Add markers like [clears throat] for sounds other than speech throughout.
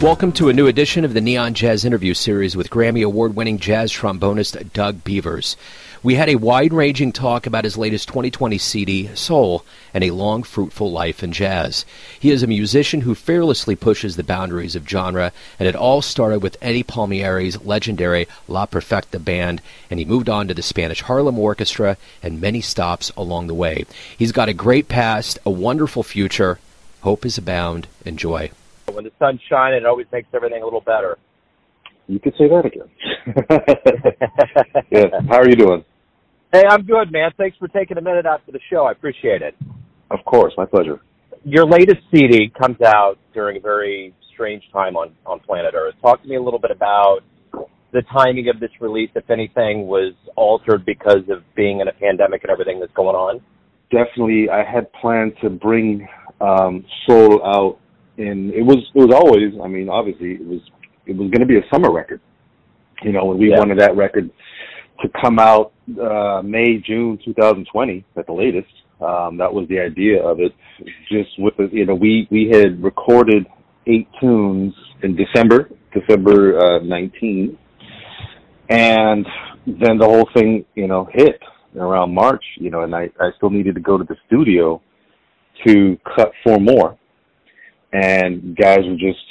Welcome to a new edition of the Neon Jazz Interview Series with Grammy Award winning jazz trombonist Doug Beavers. We had a wide ranging talk about his latest 2020 CD, Sol, and a long, fruitful life in jazz. He is a musician who fearlessly pushes the boundaries of genre, and it all started with Eddie Palmieri's legendary La Perfecta band, and he moved on to the Spanish Harlem Orchestra and many stops along the way. He's got a great past, a wonderful future. Hope is abound. Enjoy. When the sun's shining, it always makes everything a little better. You could say that again. [laughs] yeah. How are you doing? Hey, I'm good, man. Thanks for taking a minute out for the show. I appreciate it. Of course, my pleasure. Your latest CD comes out during a very strange time on on planet Earth. Talk to me a little bit about the timing of this release, if anything, was altered because of being in a pandemic and everything that's going on. Definitely, I had planned to bring um, Sol out and it was it was always I mean obviously it was it was going to be a summer record. You know, when we yeah. wanted that record to come out uh May June 2020 at the latest. Um that was the idea of it. Just with the you know we we had recorded eight tunes in December December uh 19 and then the whole thing you know hit around March you know and I I still needed to go to the studio to cut four more and guys were just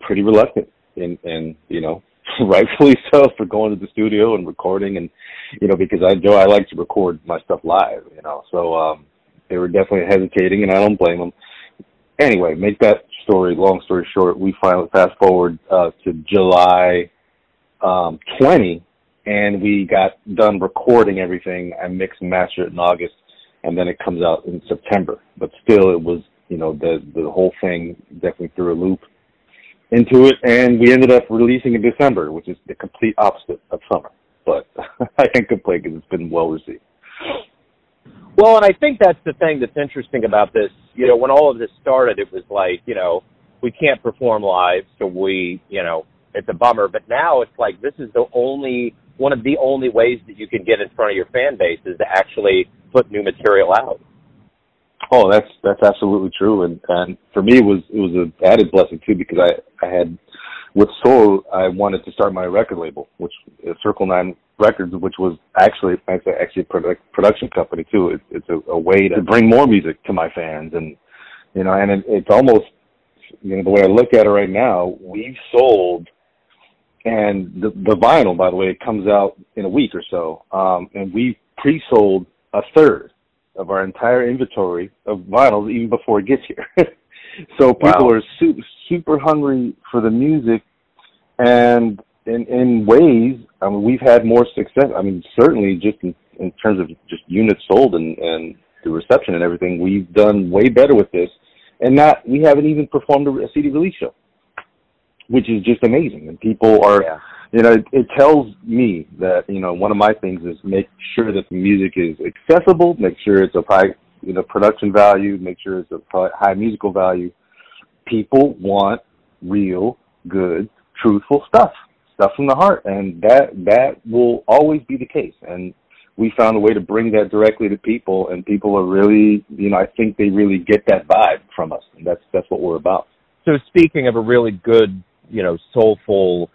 pretty reluctant and and you know [laughs] rightfully so for going to the studio and recording and you know because I know I like to record my stuff live you know so um they were definitely hesitating and I don't blame them anyway make that story long story short we finally fast forward uh to July um 20 and we got done recording everything. I mixed and mastered it in August and then it comes out in September. But still it was you know, the the whole thing definitely threw a loop into it, and we ended up releasing in December, which is the complete opposite of summer. But [laughs] I can't complain because it's been well received. Well, and I think that's the thing that's interesting about this. You know, when all of this started, it was like, you know, we can't perform live, so we, you know, it's a bummer. But now it's like this is the only one of the only ways that you can get in front of your fan base is to actually put new material out. Oh, that's that's absolutely true, and and for me it was it was an added blessing too because I I had with Sol I wanted to start my record label, which is Circle Nine Records, which was actually actually a produ- production company too. It, it's a, a way to bring more music to my fans, and you know, and it, it's almost you know the way I look at it right now, we've sold and the the vinyl by the way it comes out in a week or so. Um and we pre-sold a third of our entire inventory of vinyls even before it gets here. [laughs] so people wow. are super, super hungry for the music, and in in ways, I mean, we've had more success. I mean, certainly just in, in terms of just units sold and and the reception and everything, we've done way better with this. And not, we haven't even performed a, a CD release show, which is just amazing. And people are. Yeah you know, it, it tells me that, you know, one of my things is make sure that the music is accessible, make sure it's of high, you know, production value, make sure it's of high musical value. People want real, good, truthful stuff, stuff from the heart. And that, that will always be the case. And we found a way to bring that directly to people and people are really, you know, I think they really get that vibe from us. And that's, that's what we're about. So speaking of a really good, you know, soulful,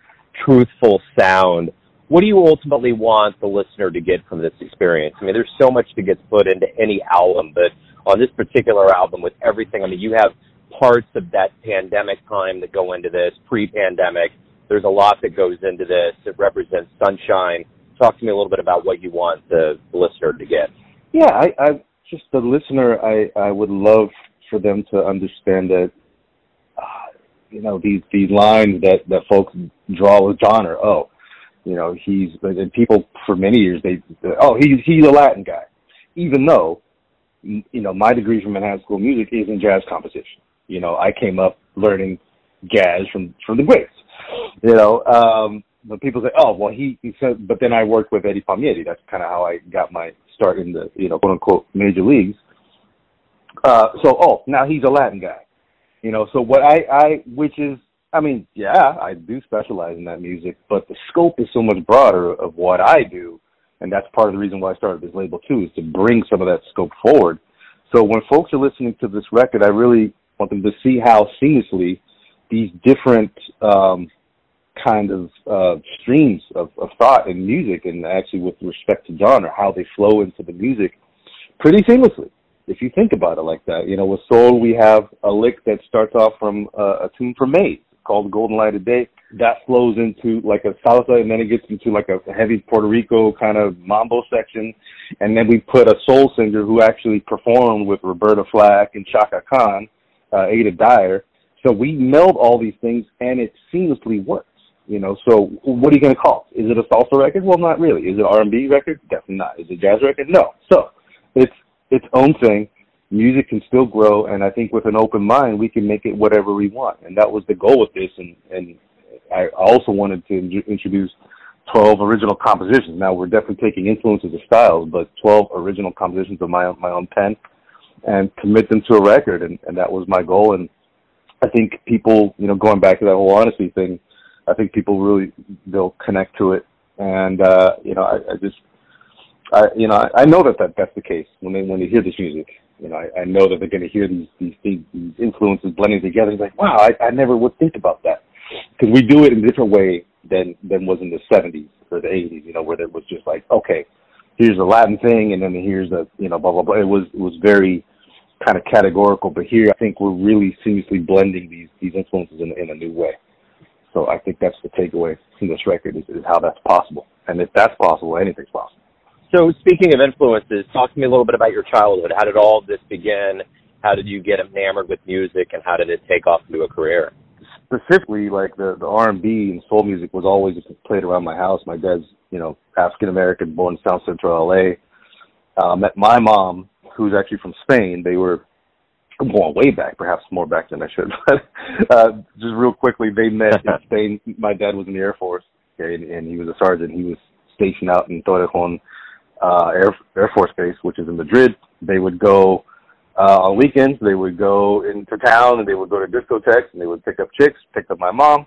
truthful sound. What do you ultimately want the listener to get from this experience? I mean, there's so much that gets put into any album, but on this particular album, with everything, I mean, you have parts of that pandemic time that go into this, pre-pandemic. There's a lot that goes into this. It represents sunshine. Talk to me a little bit about what you want the listener to get. Yeah, I, I just the listener, I, I would love for them to understand that you know these these lines that that folks draw with genre. Oh, you know he's and people for many years they oh he's he's a Latin guy, even though you know my degree from Manhattan School of Music is in jazz composition. You know I came up learning jazz from from the greats. You know, um, but people say, oh well he, he said, but then I worked with Eddie Palmieri. That's kind of how I got my start in the you know quote unquote major leagues. Uh, so oh now he's a Latin guy you know, so what I, I, which is, I mean, yeah, I do specialize in that music, but the scope is so much broader of what I do. And that's part of the reason why I started this label too, is to bring some of that scope forward. So when folks are listening to this record, I really want them to see how seamlessly these different um, kind of uh, streams of, of thought and music, and actually with respect to genre, how they flow into the music pretty seamlessly. If you think about it like that, you know, with Sol we have a lick that starts off from uh, a tune from Maze called "Golden Light of Day." That flows into like a salsa, and then it gets into like a heavy Puerto Rico kind of mambo section, and then we put a soul singer who actually performed with Roberta Flack and Chaka Khan, uh, Ada Dyer. So we meld all these things, and it seamlessly works. You know, so what are you going to call it? Is it a salsa record? Well, not really. Is it R&B record? Definitely not. Is it jazz record? No. So it's its own thing. Music can still grow, and I think with an open mind, we can make it whatever we want. And that was the goal with this. And and I also wanted to in- introduce 12 original compositions. Now we're definitely taking influences of styles, but 12 original compositions of my my own pen and commit them to a record. And, and that was my goal. And I think people, you know, going back to that whole honesty thing, I think people really they'll connect to it. And uh, you know, I, I just, I you know, I, I know that, that that's the case when they when they hear this music. You know, I, I know that they're going to hear these, these these influences blending together. It's like, wow, I, I never would think about that because we do it in a different way than than was in the 70s or the 80s. You know, where it was just like, okay, here's a Latin thing, and then here's a you know blah blah blah. It was it was very kind of categorical, but here I think we're really seamlessly blending these these influences in in a new way. So I think that's the takeaway from this record is, is how that's possible. And if that's possible, anything's possible. So speaking of influences, talk to me a little bit about your childhood. How did all this begin? How did you get enamored with music, and how did it take off into a career? Specifically, like the the R and B and soul music was always played around my house. My dad's, you know, African American, born in South Central LA. Uh, met my mom, who's actually from Spain. They were going way back, perhaps more back than I should. [laughs] But uh, just real quickly, they met in [laughs] Spain. My dad was in the Air Force, okay, and, and he was a sergeant. He was stationed out in Torrejon uh, Air Air Force Base, which is in Madrid. They would go uh, on weekends. They would go into town and they would go to discotheques and they would pick up chicks. Picked up my mom.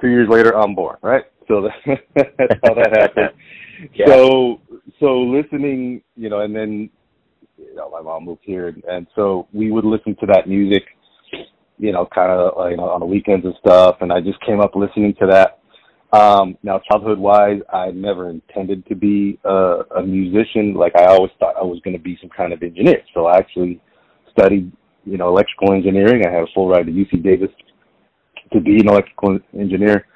Two years later, I'm born. Right. So [laughs] that's how that happened. [laughs] yeah. So so listening, you know, and then you know, my mom moved here, and, and so we would listen to that music, you know, kind of you know on the weekends and stuff. And I just came up listening to that. Um, now, childhood wise, I never intended to be a, a musician. Like I always thought I was going to be some kind of engineer. So I actually studied, you know, electrical engineering. I had a full ride to UC Davis to be an electrical engineer.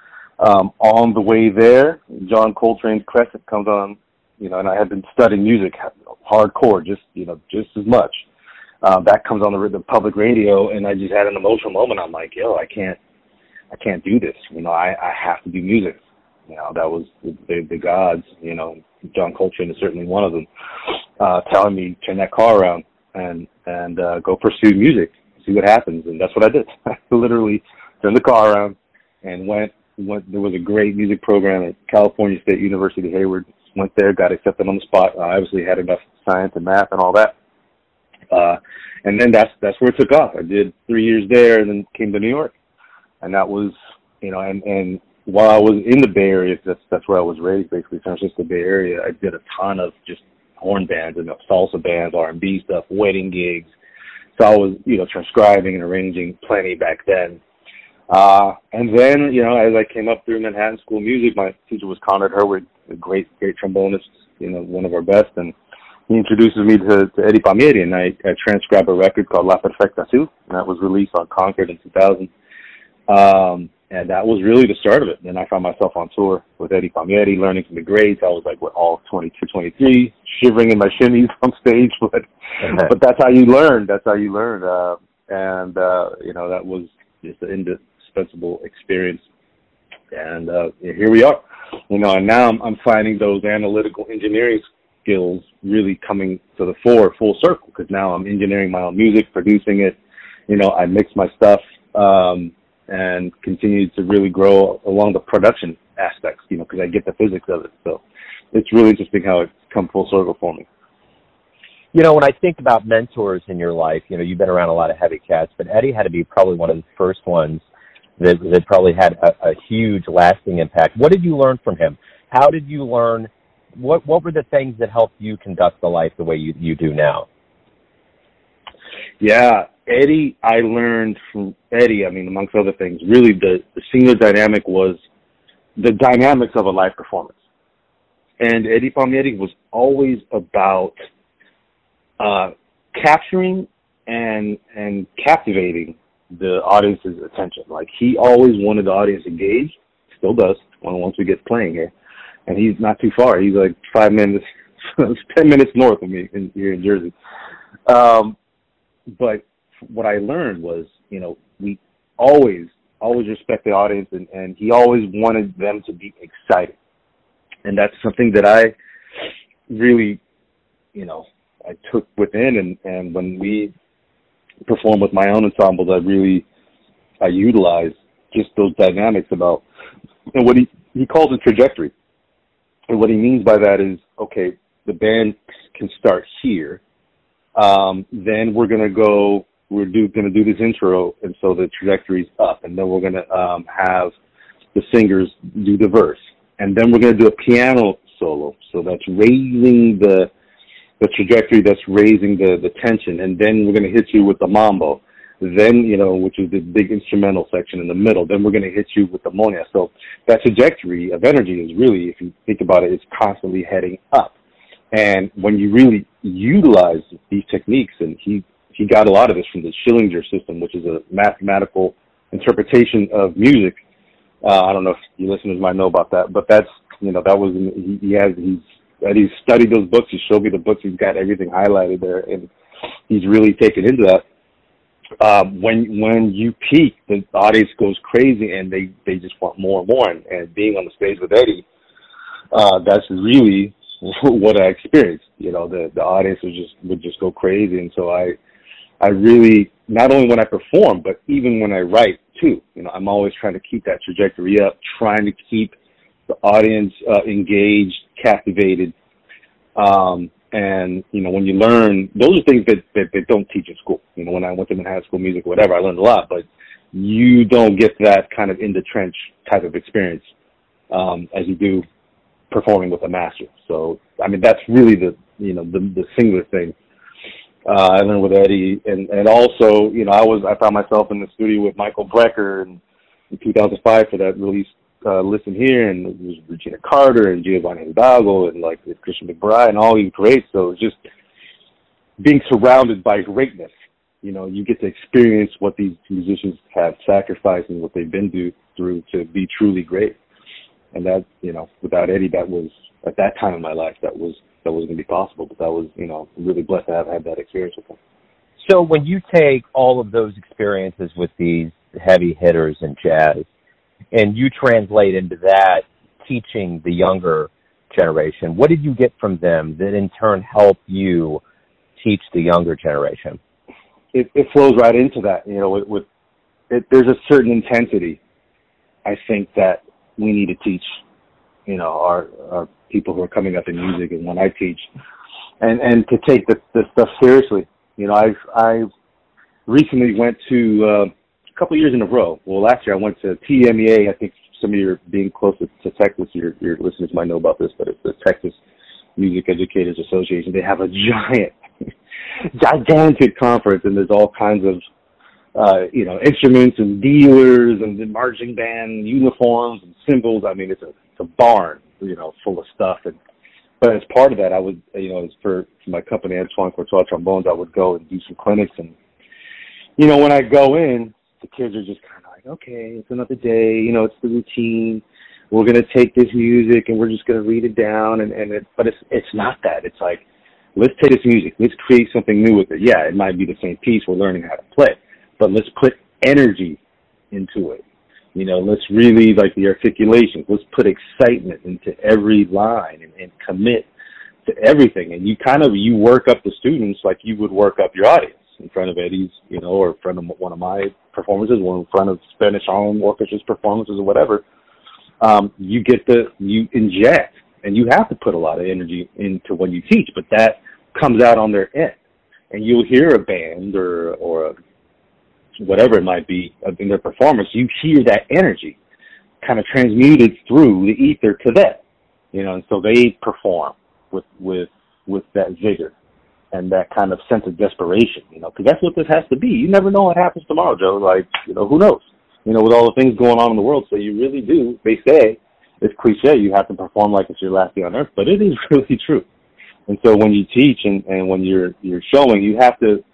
Um, on the way there, John Coltrane's Crescent comes on you know, and I had been studying music hardcore, just you know, just as much. Uh, that comes on the, the public radio, and I just had an emotional moment. I'm like, yo, I can't, I can't do this. You know, I I have to do music. You know, that was the, the, the gods. You know, John Coltrane is certainly one of them, uh, telling me turn that car around and and uh, go pursue music, see what happens, and that's what I did. [laughs] I literally turned the car around and went. Went. There was a great music program at California State University Hayward went there, got accepted on the spot. I obviously had enough science and math and all that. Uh, and then that's that's where it took off. I did three years there, and then came to New York, and that was you know, and and while I was in the Bay Area, that's that's where I was raised, basically San Francisco Bay Area. I did a ton of just horn bands and salsa bands, R and B stuff, wedding gigs. So I was you know transcribing and arranging plenty back then. Uh, and then, you know, as I came up through Manhattan School of Music, my teacher was Conrad Herwig, a great, great trombonist, you know, one of our best. And he introduces me to, to Eddie Palmieri, and I, I transcribed a record called La Perfecta Su, and that was released on Concord in 2000. Um, and that was really the start of it. Then I found myself on tour with Eddie Palmieri, learning from the greats. I was like, what, all 22, 23, shivering in my shimmies [laughs] on stage. But, but that's how you learn. That's how you learn. Uh, and, uh, you know, that was just an indispensable experience. And uh, here we are, you know. And now I'm, I'm finding those analytical engineering skills really coming to the fore, full circle, because now I'm engineering my own music, producing it. You know, I mix my stuff um, and continue to really grow along the production aspects. You know, because I get the physics of it. So it's really interesting how it's come full circle for me. You know, when I think about mentors in your life, you know, you've been around a lot of heavy cats, but Eddie had to be probably one of the first ones that, that probably had a, a huge lasting impact. What did you learn from him? How did you learn? What What were the things that helped you conduct the life the way you, you do now? Yeah, Eddie, I learned from Eddie. I mean, amongst other things, really the the singular dynamic was the dynamics of a live performance. And Eddie Palmieri was always about uh, capturing and and captivating the audience's attention. Like he always wanted the audience engaged, still does once we get playing here. And he's not too far. He's like five minutes, [laughs] ten minutes north of me in, here in Jersey. Um, but what I learned was, you know, we always, always respect the audience, and, and he always wanted them to be excited, and that's something that I really, you know, I took within, and and when we perform with my own ensembles, I really, I utilize just those dynamics about, and what he he calls a trajectory, and what he means by that is, okay, the band can start here, um, then we're gonna go we're do, going to do this intro, and so the trajectory's up, and then we're going to um, have the singers do the verse, and then we're going to do a piano solo, so that's raising the the trajectory, that's raising the the tension, and then we're going to hit you with the mambo, then you know, which is the big instrumental section in the middle. Then we're going to hit you with the moña. So that trajectory of energy is really, if you think about it, it's constantly heading up. And when you really utilize these techniques, and he he got a lot of this from the Schillinger system, which is a mathematical interpretation of music. Uh, I don't know if you listeners might know about that, but that's you know that was he, he has he's he's studied those books. He showed me the books. He's got everything highlighted there, and he's really taken into that. Um, when when you peak, the audience goes crazy, and they they just want more and more. And, and being on the stage with Eddie, uh, that's really [laughs] what I experienced. You know, the the audience would just would just go crazy, and so I I really not only when I perform, but even when I write too. You know, I'm always trying to keep that trajectory up, trying to keep the audience uh, engaged, captivated. Um, and you know, when you learn, those are things that, that they don't teach in school. You know, when I went to Manhattan School of Music, or whatever, I learned a lot, but you don't get that kind of in the trench type of experience um, as you do performing with a master. So, I mean, that's really the you know the the singular thing uh, I learned with Eddie, and and also, you know, I was I found myself in the studio with Michael Brecker in, in 2005 for that release. Uh, listen here, and it was Regina Carter and Giovanni Hidalgo and like Christian McBride and all these greats. So it's just being surrounded by greatness. You know, you get to experience what these musicians have sacrificed and what they've been do, through to be truly great. And that, you know, without Eddie, that was at that time in my life, that was that was going to be possible. But that was, you know, really blessed to have had that experience with them. So when you take all of those experiences with these heavy hitters in jazz, and you translate into that teaching the younger generation, what did you get from them that in turn help you teach the younger generation? It, it flows right into that. You know, with, with it, there's a certain intensity, I think that we need to teach. You know, our our people who are coming up in music and when I teach, and and to take the the stuff seriously. You know, I I recently went to uh, a couple years in a row. Well, last year I went to TMEA. I think some of you being close to, to Texas, your your listeners might know about this, but it's the Texas Music Educators Association. They have a giant, [laughs] gigantic conference, and there's all kinds of uh, you know, instruments and dealers and marching band uniforms and cymbals. I mean, it's a it's a barn you know, full of stuff. And but as part of that, I would, you know, as for, for my company, Antoine Courtois Trombones, I would go and do some clinics. And you know, when I go in, the kids are just kind of like, okay, it's another day. You know, it's the routine. We're gonna take this music and we're just gonna read it down. And and it, but it's it's not that. It's like let's take this music, let's create something new with it. Yeah, it might be the same piece. We're learning how to play, but let's put energy into it. You know, let's really like the articulations. Let's put excitement into every line and, and commit to everything. And you kind of you work up the students like you would work up your audience in front of Eddie's, you know, or in front of one of my performances, or in front of Spanish Harlem Orchestra's performances, or whatever. Um, you get the you inject, and you have to put a lot of energy into what you teach, but that comes out on their end, and you'll hear a band or or a whatever it might be in their performance, you hear that energy kind of transmuted through the ether to them, you know, and so they perform with with with that vigor, and that kind of sense of desperation, you know, because that's what this has to be. You never know what happens tomorrow, Joe. Like, you know, who knows? You know, with all the things going on in the world, so you really do. They say it's cliche. You have to perform like it's your last day on earth, but it is [laughs] really true. And so when you teach and, and when you're you're showing, you have to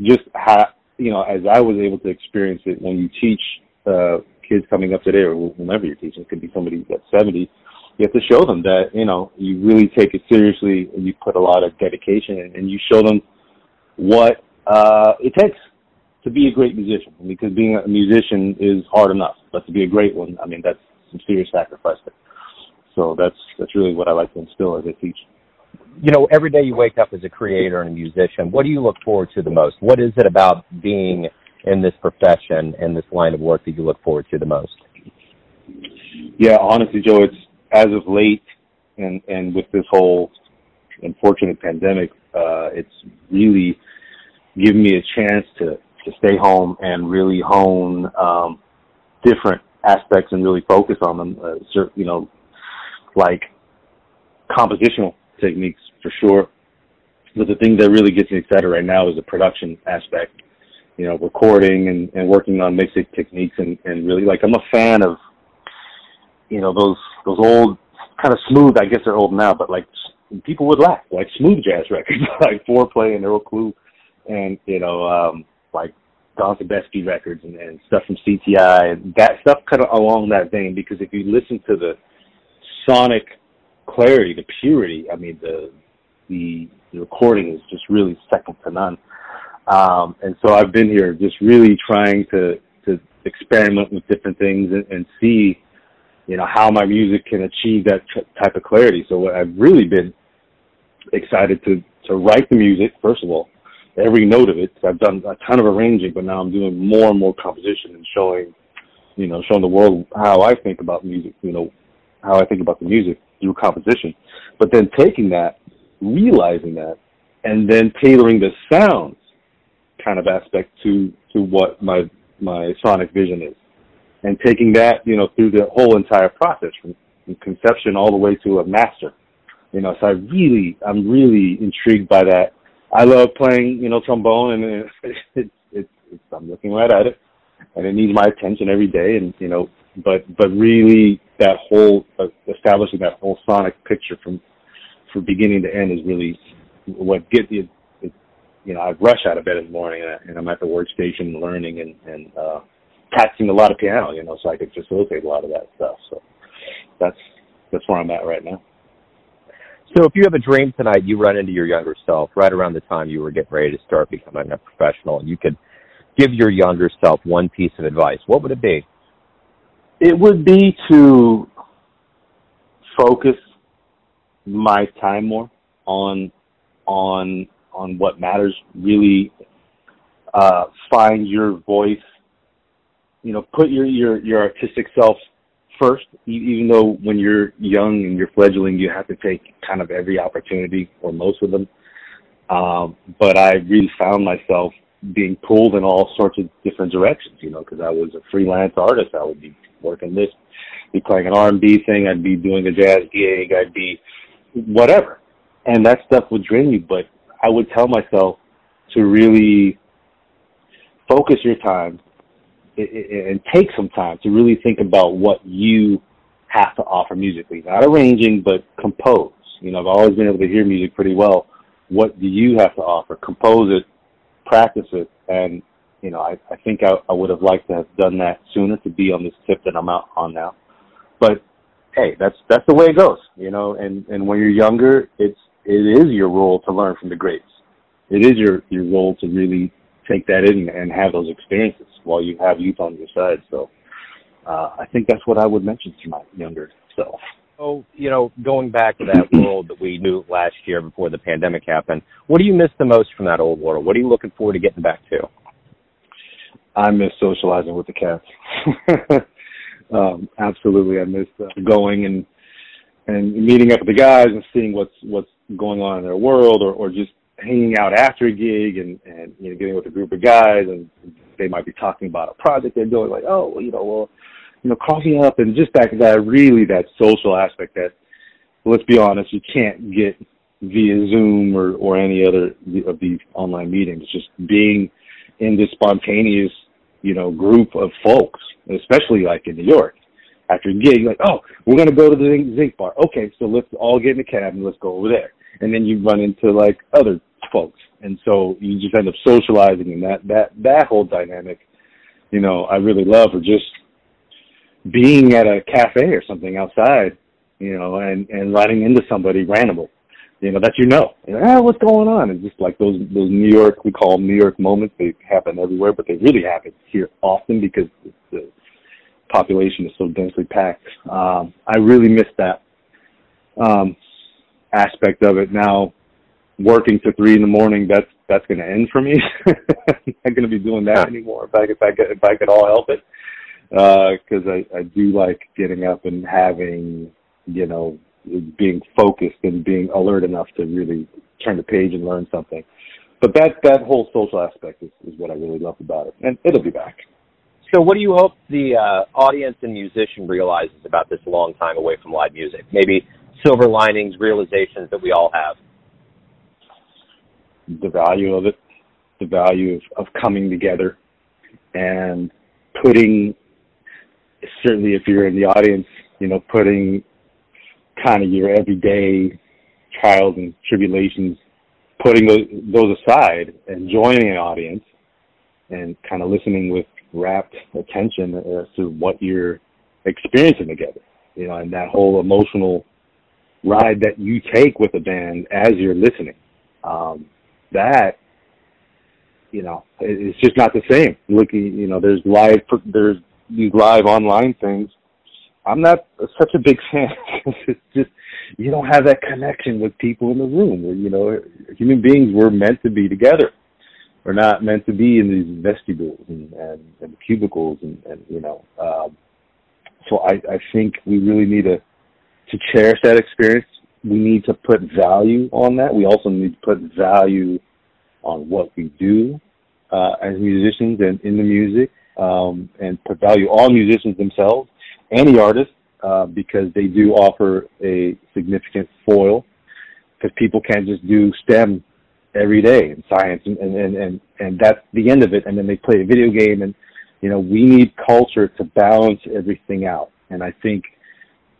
just have you know, as I was able to experience it when you teach uh, kids coming up today or whomever you're teaching, it could be somebody that's 70, you have to show them that, you know, you really take it seriously and you put a lot of dedication in, and you show them what uh, it takes to be a great musician. Because being a musician is hard enough, but to be a great one, I mean, that's some serious sacrifice there. So that's that's really what I like to instill as I teach you know, every day you wake up as a creator and a musician, what do you look forward to the most? What is it about being in this profession and this line of work that you look forward to the most? Yeah, honestly, Joe, it's as of late and and with this whole unfortunate pandemic, uh, it's really given me a chance to to stay home and really hone um, different aspects and really focus on them. Uh, you know, like compositional techniques for sure. But the thing that really gets me excited right now is the production aspect. You know, recording and, and working on mixing techniques and, and really like I'm a fan of you know those those old kind of smooth. I guess they're old now, but like people would laugh like smooth jazz [laughs] records like Fourplay and Earl Klugh and you know um like Don Sebesky records and, and stuff from CTI and that stuff kind of along that vein because if you listen to the sonic clarity, the purity. I mean, the the, the recording is just really second to none. Um, and so I've been here just really trying to to experiment with different things and, and see, you know, how my music can achieve that t- type of clarity. So I've really been excited to to write the music first of all, every note of it. I've done a ton of arranging, but now I'm doing more and more composition and showing, you know, showing the world how I think about music. You know, how I think about the music through composition. But then taking that, realizing that, and then tailoring the sounds kind of aspect to to what my my sonic vision is, and taking that you know through the whole entire process from, conception all the way to a master. You know, so I really I'm really intrigued by that. I love playing you know trombone, and it's [laughs] it's, it's, it's I'm looking right at it, and it needs my attention every day, and you know but but really that whole uh, establishing that whole sonic picture from from beginning to end is really what gets you. It, you know, I rush out of bed in the morning and, I, and I'm at the workstation learning and and uh, practicing a lot of piano. You know, so I could facilitate a lot of that stuff. So that's that's where I'm at right now. So if you have a dream tonight, you run into your younger self right around the time you were getting ready to start becoming a professional, and you could give your younger self one piece of advice. What would it be? It would be to focus my time more on on on what matters. Really uh, find your voice. You know, put your your your artistic self first. Even though when you're young and you're fledgling, you have to take kind of every opportunity or most of them. Um, but I really found myself being pulled in all sorts of different directions. You know, because I was a freelance artist. I would be working this, be playing an R&B thing, I'd be doing a jazz gig, I'd be whatever. And that stuff would drain you, but I would tell myself to really focus your time and take some time to really think about what you have to offer musically. Not arranging, but compose. You know, I've always been able to hear music pretty well. What do you have to offer? Compose it, practice it, and you know, I, I think I, I would have liked to have done that sooner to be on this tip that I'm out on now. But hey, that's that's the way it goes, you know. And and when you're younger, it's it is your role to learn from the greats. It is your your role to really take that in and have those experiences while you have youth on your side. So uh, I think that's what I would mention to my younger self. Oh, you know, going back to that [clears throat] world that we knew last year before the pandemic happened, what do you miss the most from that old world? What are you looking forward to getting back to? I miss socializing with the cats. [laughs] um, absolutely, I miss uh, going and and meeting up with the guys and seeing what's what's going on in their world, or or just hanging out after a gig and and you know getting with a group of guys and they might be talking about a project they're doing, like oh well, you know well you know coffee up and just that that really that social aspect that let's be honest you can't get via Zoom or, or any other of these online meetings. Just being in this spontaneous, you know, group of folks, especially like in New York. After a gig, like, oh, we're gonna go to the zinc, zinc bar. Okay, so let's all get in a cab and let's go over there. And then you run into like other folks, and so you just end up socializing, and that that that whole dynamic, you know, I really love. Or just being at a cafe or something outside, you know, and and running into somebody randomly you know, that you know. And, ah, what's going on? And just like those those New York, we call them New York moments. They happen everywhere, but they really happen here often because the population is so densely packed. Um, I really miss that um, aspect of it. Now, working to three in the morning, that's that's going to end for me. [laughs] I'm not going to be doing that anymore. If I if I could if I could all help it, because uh, I I do like getting up and having you know being focused and being alert enough to really turn the page and learn something. But that that whole social aspect is, is what I really love about it, and it'll be back. So, what do you hope the uh, audience and musician realizes about this long time away from live music? Maybe silver linings, realizations that we all have. The value of it, the value of, of coming together, and putting. Certainly, if you're in the audience, you know, putting kind of your everyday trials and tribulations, putting those, those aside and joining an audience and kind of listening with rapt attention as to what you're experiencing together. You know, and that whole emotional ride that you take with a band as you're listening. Um, that, you know, it's just not the same. Looking, you know, there's live, there's these live online things I'm not such a big fan [laughs] it's just you don't have that connection with people in the room. You know, human beings were meant to be together. We're not meant to be in these vestibules and, and, and cubicles and, and you know. Um, so I, I think we really need to to cherish that experience. We need to put value on that. We also need to put value on what we do uh, as musicians and in the music, um, and put value on musicians themselves any artist uh, because they do offer a significant foil because people can't just do STEM every day in science and, and, and, and that's the end of it. And then they play a video game and, you know, we need culture to balance everything out. And I think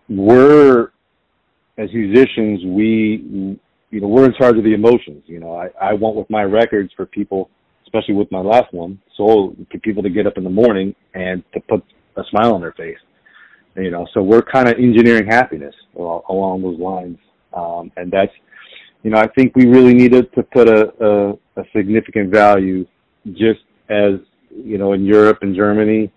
we're, as musicians, we, you know, we're in charge of the emotions. You know, I, I want with my records for people, especially with my last one, so for people to get up in the morning and to put a smile on their face you know so we're kind of engineering happiness along those lines. Um, and that's you know i think we really needed to put a, a, a significant value just as you know in europe and germany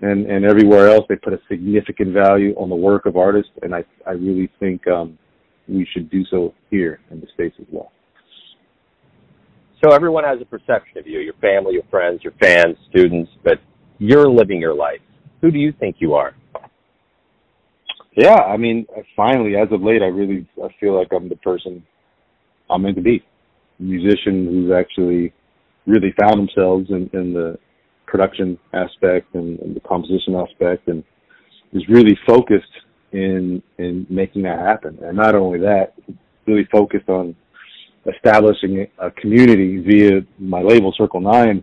and and everywhere else they put a significant value on the work of artists. And i i really think um we should do so here in the states as well. So everyone has a perception of you your family your friends your fans students but you're living your life. Who do you think you are yeah, I mean, finally, as of late, I really I feel like I'm the person I'm meant to be, a musician who's actually really found themselves in, in the production aspect and, and the composition aspect, and is really focused in in making that happen. And not only that, really focused on establishing a community via my label Circle Nine.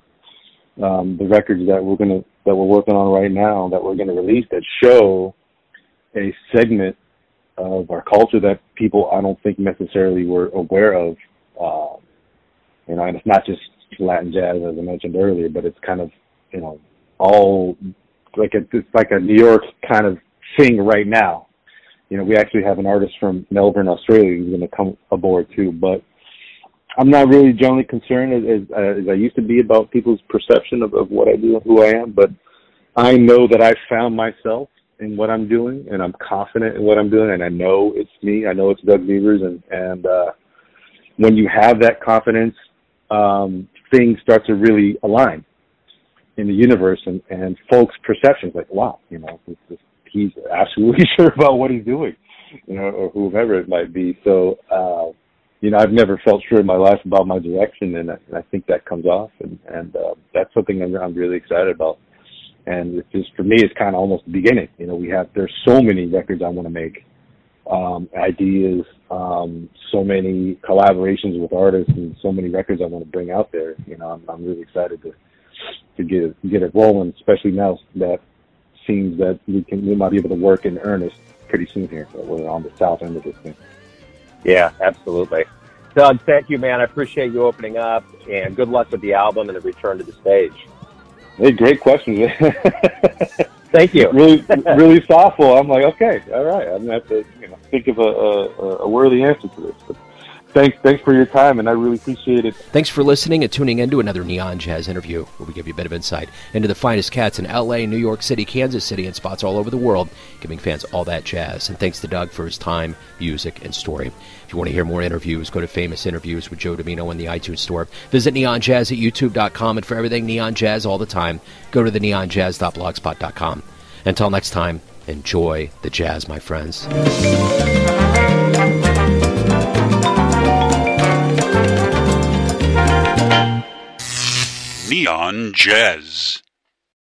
Um, the records that we're gonna that we're working on right now that we're gonna release that show a segment of our culture that people I don't think necessarily were aware of. Um, you know, and it's not just Latin jazz as I mentioned earlier, but it's kind of you know all like a, it's like a New York kind of thing right now. You know, we actually have an artist from Melbourne, Australia, who's going to come aboard too. But I'm not really generally concerned as, as, as I used to be about people's perception of, of what I do and who I am. But I know that I found myself in what I'm doing, and I'm confident in what I'm doing, and I know it's me. I know it's Doug Beavers, and and uh, when you have that confidence, um, things start to really align in the universe, and and folks' perceptions like, wow, you know, this, he's absolutely [laughs] sure about what he's doing, you know, or whoever it might be. So. uh you know, I've never felt sure in my life about my direction, and I, I think that comes off, and and uh, that's something I'm, I'm really excited about and it's just for me it's kind of almost the beginning you know we have there's so many records i want to make um, ideas, um, so many collaborations with artists, and so many records I want to bring out there. You know, I'm, I'm really excited to to get get it rolling, especially now that seems that we can we might be able to work in earnest pretty soon here. So we're on the south end of this thing. Yeah, absolutely. Doug, thank you, man. I appreciate you opening up, and good luck with the album and the return to the stage. Hey, great questions. [laughs] Thank you. really, [laughs] really thoughtful. I'm like, okay, all right. I'm gonna have to, you know, think of a, a, a worthy answer to this. But thanks, thanks for your time, and I really appreciate it. Thanks for listening and tuning in to another Neon Jazz interview, where we give you a bit of insight into the finest cats in L.A., New York City, Kansas City, and spots all over the world, giving fans all that jazz. And thanks to Doug for his time, music, and story. If you want to hear more interviews, go to Famous Interviews with Joe Dimino in the iTunes Store. Visit neonjazz at youtube.com, and for everything Neon Jazz all the time, go to the neonjazz.blogspot.com. Until next time, enjoy the jazz, my friends. Neon Jazz.